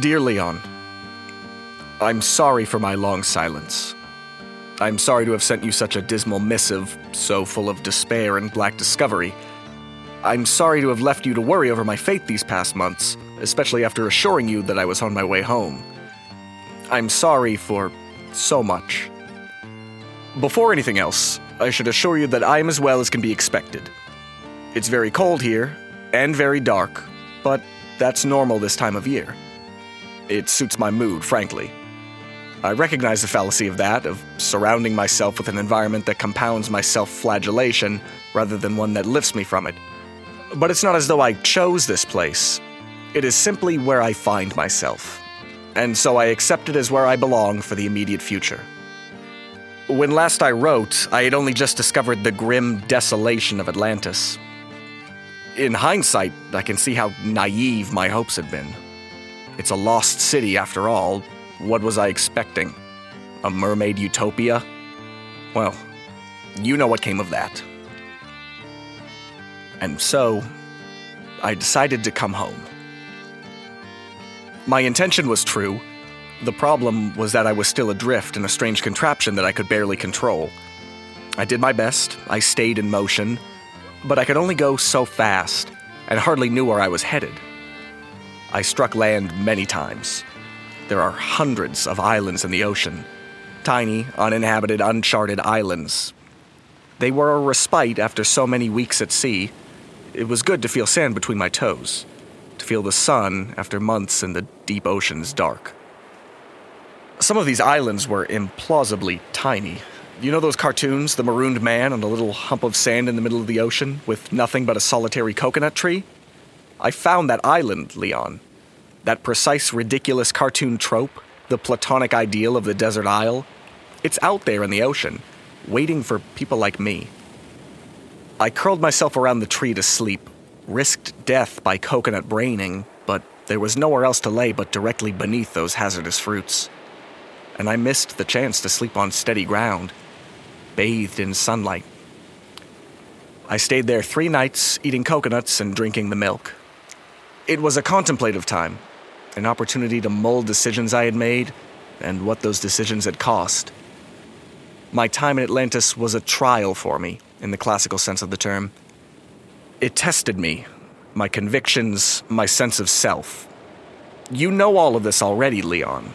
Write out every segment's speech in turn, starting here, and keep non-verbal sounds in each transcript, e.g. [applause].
Dear Leon, I'm sorry for my long silence. I'm sorry to have sent you such a dismal missive, so full of despair and black discovery. I'm sorry to have left you to worry over my fate these past months, especially after assuring you that I was on my way home. I'm sorry for so much. Before anything else, I should assure you that I am as well as can be expected. It's very cold here, and very dark, but that's normal this time of year. It suits my mood, frankly. I recognize the fallacy of that, of surrounding myself with an environment that compounds my self flagellation rather than one that lifts me from it. But it's not as though I chose this place. It is simply where I find myself. And so I accept it as where I belong for the immediate future. When last I wrote, I had only just discovered the grim desolation of Atlantis. In hindsight, I can see how naive my hopes had been. It's a lost city after all. What was I expecting? A mermaid utopia? Well, you know what came of that. And so, I decided to come home. My intention was true. The problem was that I was still adrift in a strange contraption that I could barely control. I did my best, I stayed in motion, but I could only go so fast, and hardly knew where I was headed. I struck land many times. There are hundreds of islands in the ocean tiny, uninhabited, uncharted islands. They were a respite after so many weeks at sea. It was good to feel sand between my toes, to feel the sun after months in the deep ocean's dark. Some of these islands were implausibly tiny. You know those cartoons, the marooned man on a little hump of sand in the middle of the ocean with nothing but a solitary coconut tree? I found that island, Leon. That precise, ridiculous cartoon trope, the platonic ideal of the desert isle. It's out there in the ocean, waiting for people like me. I curled myself around the tree to sleep, risked death by coconut braining, but there was nowhere else to lay but directly beneath those hazardous fruits. And I missed the chance to sleep on steady ground, bathed in sunlight. I stayed there three nights, eating coconuts and drinking the milk. It was a contemplative time, an opportunity to mull decisions I had made and what those decisions had cost. My time in Atlantis was a trial for me, in the classical sense of the term. It tested me, my convictions, my sense of self. You know all of this already, Leon.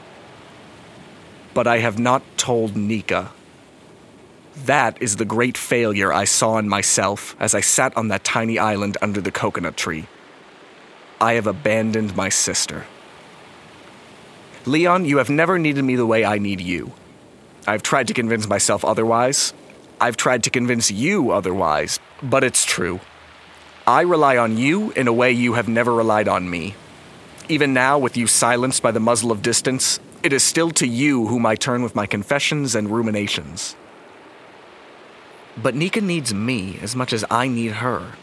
But I have not told Nika. That is the great failure I saw in myself as I sat on that tiny island under the coconut tree. I have abandoned my sister. Leon, you have never needed me the way I need you. I've tried to convince myself otherwise. I've tried to convince you otherwise, but it's true. I rely on you in a way you have never relied on me. Even now, with you silenced by the muzzle of distance, it is still to you whom I turn with my confessions and ruminations. But Nika needs me as much as I need her.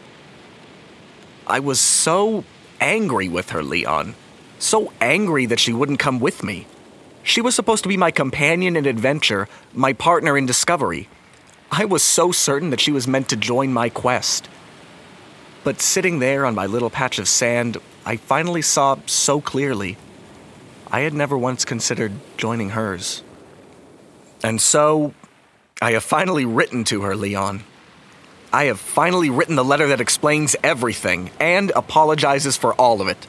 I was so angry with her, Leon. So angry that she wouldn't come with me. She was supposed to be my companion in adventure, my partner in discovery. I was so certain that she was meant to join my quest. But sitting there on my little patch of sand, I finally saw so clearly. I had never once considered joining hers. And so, I have finally written to her, Leon. I have finally written the letter that explains everything and apologizes for all of it.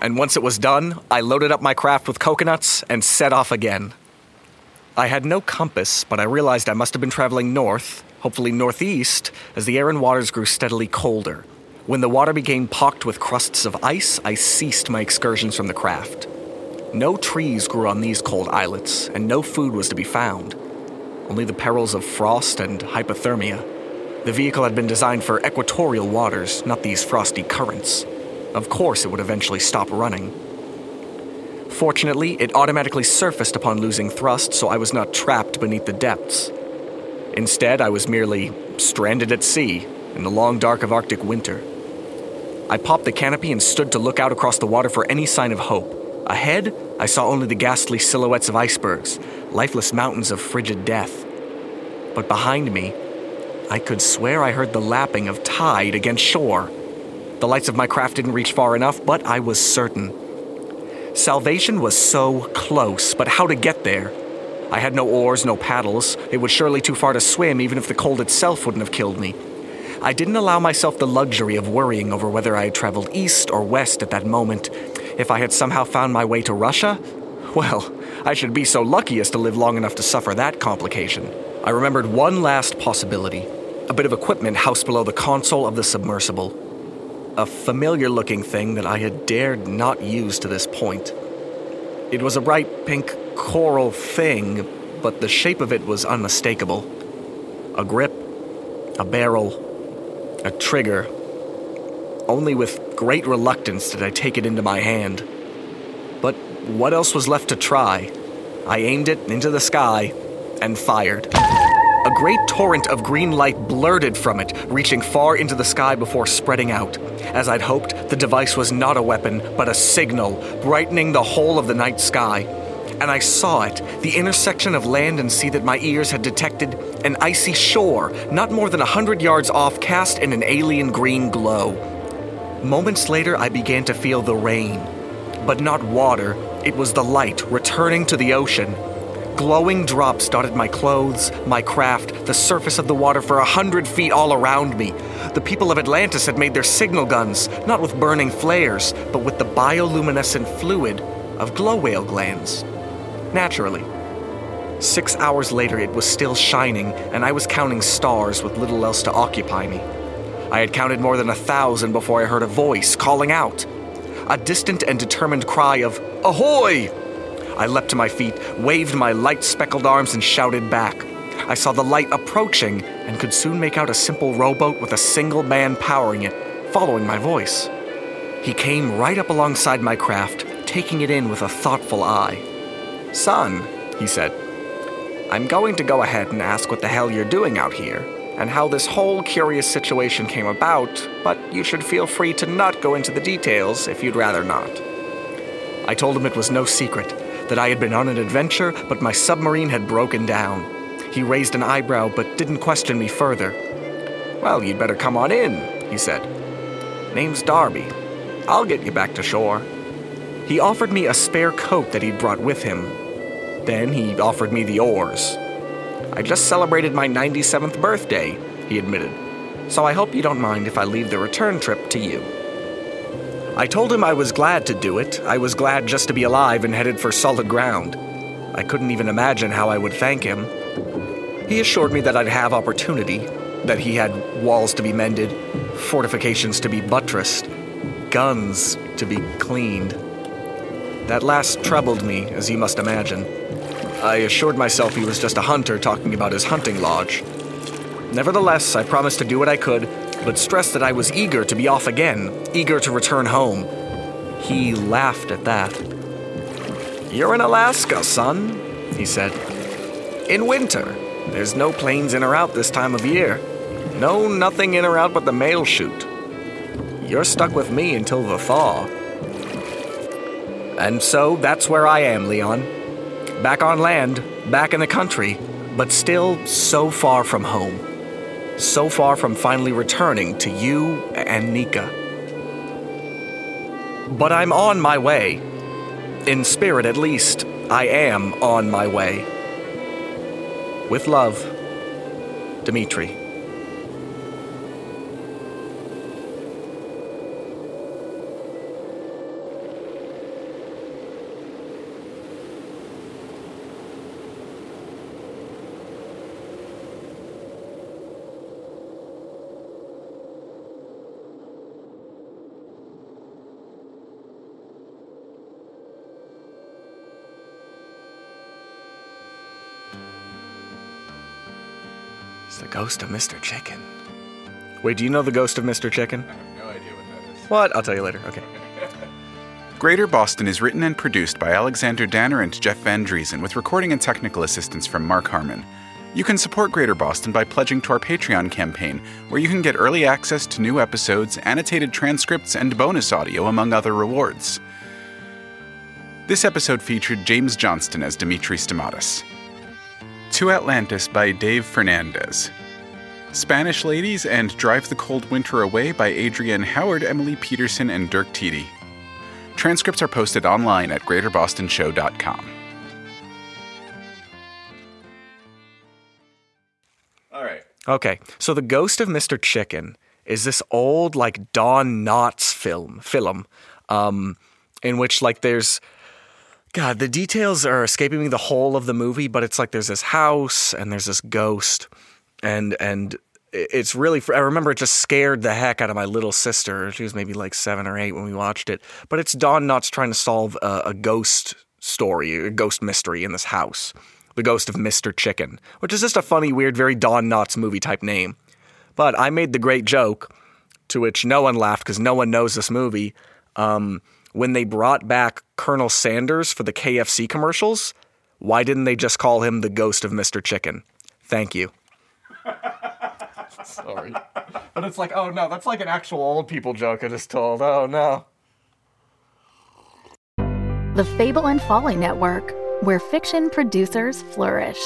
And once it was done, I loaded up my craft with coconuts and set off again. I had no compass, but I realized I must have been traveling north, hopefully northeast, as the air and waters grew steadily colder. When the water became pocked with crusts of ice, I ceased my excursions from the craft. No trees grew on these cold islets, and no food was to be found. Only the perils of frost and hypothermia. The vehicle had been designed for equatorial waters, not these frosty currents. Of course, it would eventually stop running. Fortunately, it automatically surfaced upon losing thrust, so I was not trapped beneath the depths. Instead, I was merely stranded at sea in the long dark of Arctic winter. I popped the canopy and stood to look out across the water for any sign of hope. Ahead, I saw only the ghastly silhouettes of icebergs, lifeless mountains of frigid death. But behind me, I could swear I heard the lapping of tide against shore. The lights of my craft didn't reach far enough, but I was certain. Salvation was so close, but how to get there? I had no oars, no paddles. It was surely too far to swim, even if the cold itself wouldn't have killed me. I didn't allow myself the luxury of worrying over whether I had traveled east or west at that moment. If I had somehow found my way to Russia, well, I should be so lucky as to live long enough to suffer that complication. I remembered one last possibility a bit of equipment housed below the console of the submersible. A familiar looking thing that I had dared not use to this point. It was a bright pink coral thing, but the shape of it was unmistakable. A grip, a barrel, a trigger. Only with great reluctance did I take it into my hand. But what else was left to try? I aimed it into the sky and fired. A great torrent of green light blurted from it, reaching far into the sky before spreading out. As I'd hoped, the device was not a weapon, but a signal, brightening the whole of the night sky. And I saw it, the intersection of land and sea that my ears had detected, an icy shore, not more than a hundred yards off, cast in an alien green glow. Moments later, I began to feel the rain. But not water, it was the light returning to the ocean. Glowing drops dotted my clothes, my craft, the surface of the water for a hundred feet all around me. The people of Atlantis had made their signal guns, not with burning flares, but with the bioluminescent fluid of glow whale glands. Naturally. Six hours later, it was still shining, and I was counting stars with little else to occupy me. I had counted more than a thousand before I heard a voice calling out. A distant and determined cry of, Ahoy! I leapt to my feet, waved my light speckled arms, and shouted back. I saw the light approaching and could soon make out a simple rowboat with a single man powering it, following my voice. He came right up alongside my craft, taking it in with a thoughtful eye. Son, he said, I'm going to go ahead and ask what the hell you're doing out here, and how this whole curious situation came about, but you should feel free to not go into the details if you'd rather not. I told him it was no secret, that I had been on an adventure, but my submarine had broken down. He raised an eyebrow, but didn't question me further. Well, you'd better come on in, he said. Name's Darby. I'll get you back to shore. He offered me a spare coat that he'd brought with him. Then he offered me the oars. I just celebrated my 97th birthday, he admitted, so I hope you don't mind if I leave the return trip to you. I told him I was glad to do it. I was glad just to be alive and headed for solid ground. I couldn't even imagine how I would thank him. He assured me that I'd have opportunity, that he had walls to be mended, fortifications to be buttressed, guns to be cleaned. That last troubled me, as you must imagine. I assured myself he was just a hunter talking about his hunting lodge. Nevertheless, I promised to do what I could but stressed that I was eager to be off again, eager to return home. He laughed at that. You're in Alaska, son, he said. In winter. There's no planes in or out this time of year. No, nothing in or out but the mail chute. You're stuck with me until the thaw. And so that's where I am, Leon. Back on land, back in the country, but still so far from home so far from finally returning to you and Nika. But I'm on my way. In spirit, at least, I am on my way. With love, Dimitri. It's the ghost of Mr. Chicken. Wait, do you know the ghost of Mr. Chicken? I have no idea what that is. What? I'll tell you later. Okay. [laughs] Greater Boston is written and produced by Alexander Danner and Jeff Van Dreason with recording and technical assistance from Marc Harmon. You can support Greater Boston by pledging to our Patreon campaign, where you can get early access to new episodes, annotated transcripts, and bonus audio, among other rewards. This episode featured James Johnston as Dimitri Stamatis. To Atlantis by Dave Fernandez. Spanish Ladies and Drive the Cold Winter Away by Adrienne Howard, Emily Peterson, and Dirk Tiede. Transcripts are posted online at greaterbostonshow.com. All right. Okay, so the ghost of Mr. Chicken is this old like Don Knotts film film, um, in which like there's God, the details are escaping me the whole of the movie, but it's like there's this house and there's this ghost, and and it's really I remember it just scared the heck out of my little sister. She was maybe like seven or eight when we watched it. But it's Don Knotts trying to solve a, a ghost story, a ghost mystery in this house the Ghost of Mr. Chicken, which is just a funny, weird, very Don Knotts movie type name. But I made the great joke, to which no one laughed because no one knows this movie. Um, when they brought back Colonel Sanders for the KFC commercials, why didn't they just call him the Ghost of Mr. Chicken? Thank you. [laughs] Sorry. But it's like, oh no, that's like an actual old people joke I just told. Oh no. The Fable and Folly Network, where fiction producers flourish.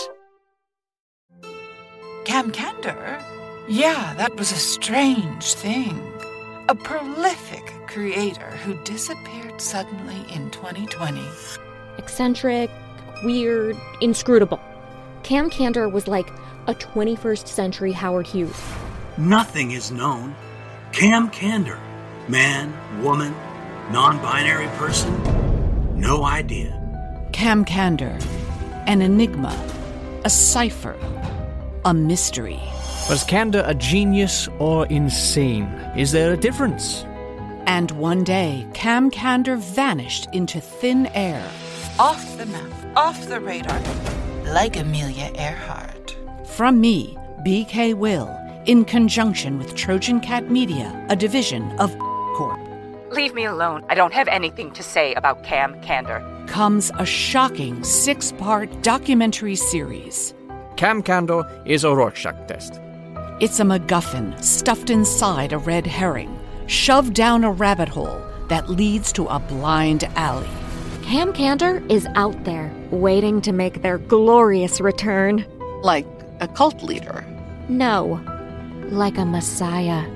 Cam Candor? Yeah, that was a strange thing. A prolific creator who disappeared suddenly in 2020. eccentric, weird, inscrutable. Cam Candor was like a 21st century Howard Hughes. Nothing is known. Cam Candor, man, woman, non binary person, no idea. Cam Candor, an enigma, a cipher, a mystery. Was Candor a genius or insane? Is there a difference? And one day, Cam Candor vanished into thin air. Off the map, off the radar, like Amelia Earhart. From me, BK Will, in conjunction with Trojan Cat Media, a division of Corp. Leave me alone. I don't have anything to say about Cam Candor. comes a shocking six part documentary series. Cam Candor is a Rorschach test. It's a MacGuffin stuffed inside a red herring, shoved down a rabbit hole that leads to a blind alley. Cam Candor is out there, waiting to make their glorious return. Like a cult leader. No, like a messiah.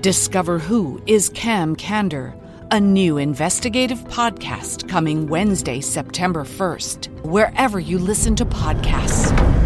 Discover Who is Cam Candor, a new investigative podcast coming Wednesday, September 1st, wherever you listen to podcasts.